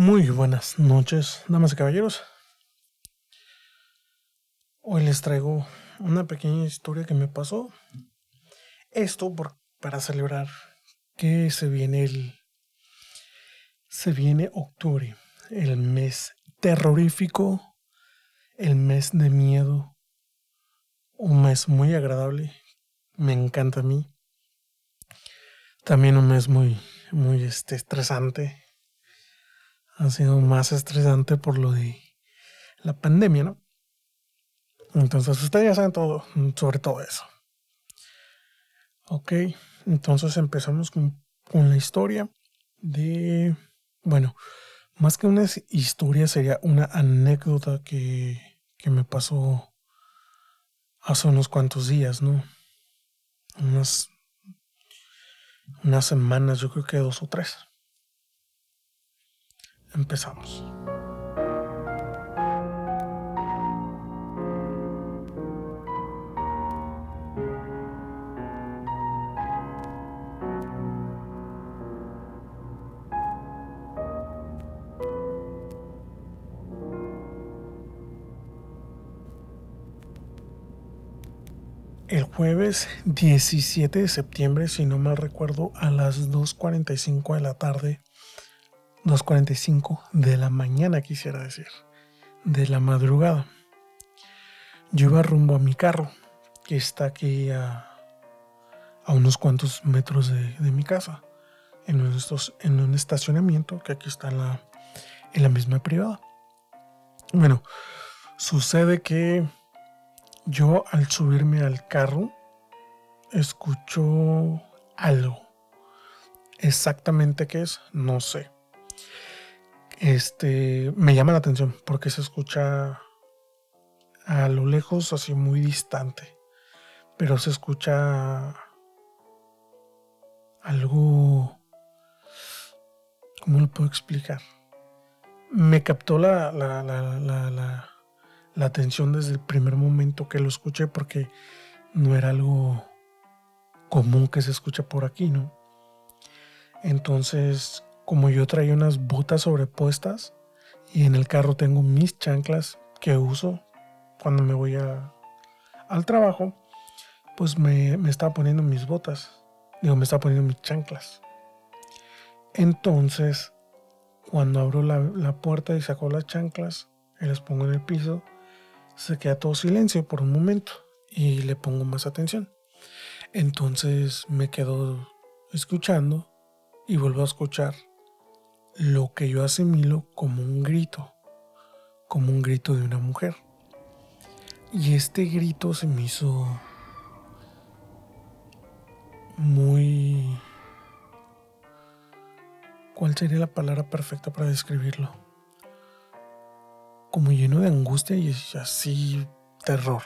Muy buenas noches, damas y caballeros. Hoy les traigo una pequeña historia que me pasó. Esto por, para celebrar que se viene el se viene octubre, el mes terrorífico, el mes de miedo, un mes muy agradable, me encanta a mí. También un mes muy muy este, estresante ha sido más estresante por lo de la pandemia, ¿no? Entonces ustedes ya saben todo sobre todo eso. Ok, entonces empezamos con, la historia de, bueno, más que una historia sería una anécdota que, que me pasó hace unos cuantos días, ¿no? Unas, unas semanas, yo creo que dos o tres. Empezamos. El jueves 17 de septiembre, si no mal recuerdo, a las 2.45 de la tarde, 2.45 de la mañana, quisiera decir, de la madrugada. Yo iba rumbo a mi carro, que está aquí a, unos cuantos metros de, mi casa, en, en un estacionamiento que aquí está en la, en la misma privada. Bueno, sucede que yo al subirme al carro escucho algo. Exactamente qué es, no sé este, me llama la atención porque se escucha a lo lejos, así muy distante, pero se escucha algo, ¿cómo lo puedo explicar? Me captó la, la, la, la atención desde el primer momento que lo escuché porque no era algo común que se escucha por aquí, ¿no? Entonces, como yo traía unas botas sobrepuestas y en el carro tengo mis chanclas que uso cuando me voy al trabajo, pues me, estaba poniendo mis botas. Digo, me estaba poniendo mis chanclas. Entonces, cuando abro la, la puerta y saco las chanclas y las pongo en el piso, se queda todo silencio por un momento y le pongo más atención. Entonces me quedo escuchando y vuelvo a escuchar lo que yo asimilo como un grito, como un grito de una mujer. Y este grito se me hizo muy... ¿Cuál sería la palabra perfecta para describirlo? Como lleno de angustia y así terror.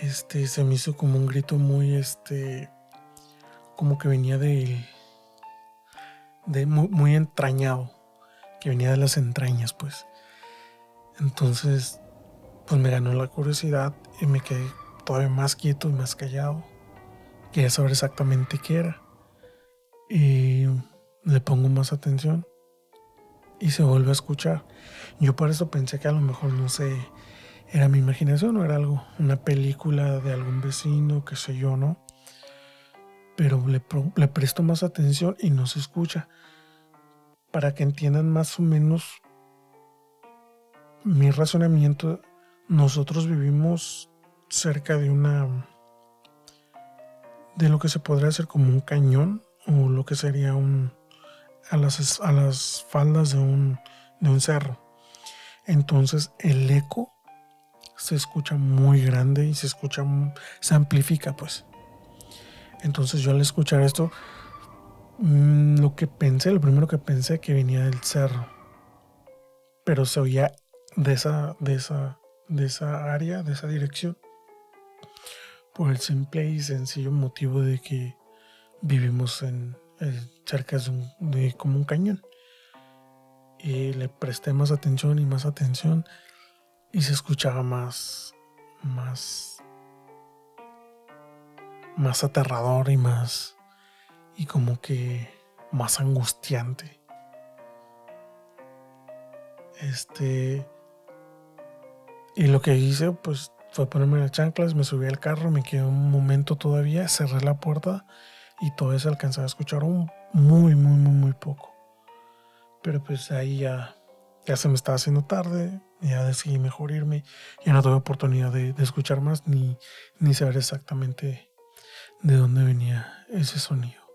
Este se me hizo como un grito muy este como que venía del de muy, entrañado, que venía de las entrañas, pues. Entonces, pues me ganó la curiosidad y me quedé todavía más quieto y más callado. Quería saber exactamente qué era. Y le pongo más atención y se vuelve a escuchar. Yo por eso pensé que a lo mejor, no sé, era mi imaginación o era algo, una película de algún vecino, qué sé yo, ¿no? Pero le, presto más atención y no se escucha. Para que entiendan más o menos mi razonamiento, nosotros vivimos cerca de una de lo que se podría hacer como un cañón o lo que sería un a las, a las faldas de un, de un cerro. Entonces el eco se escucha muy grande y se escucha, se amplifica pues. Entonces yo al escuchar esto, mm, lo que pensé, lo primero que pensé que venía del cerro. Pero se oía de esa, de esa, de esa área, de esa dirección. Por el simple y sencillo motivo de que vivimos en, cerca de, de como un cañón. Y le presté más atención y más atención y se escuchaba más, más más aterrador y más y como que más angustiante. Este. Y lo que hice, pues, fue ponerme las chanclas, me subí al carro, me quedé un momento todavía, cerré la puerta y todavía se alcanzaba a escuchar un muy, muy, muy, muy poco. Pero pues ahí ya, ya se me estaba haciendo tarde, ya decidí mejor irme, ya no tuve oportunidad de, de escuchar más ni, ni saber exactamente de dónde venía ese sonido.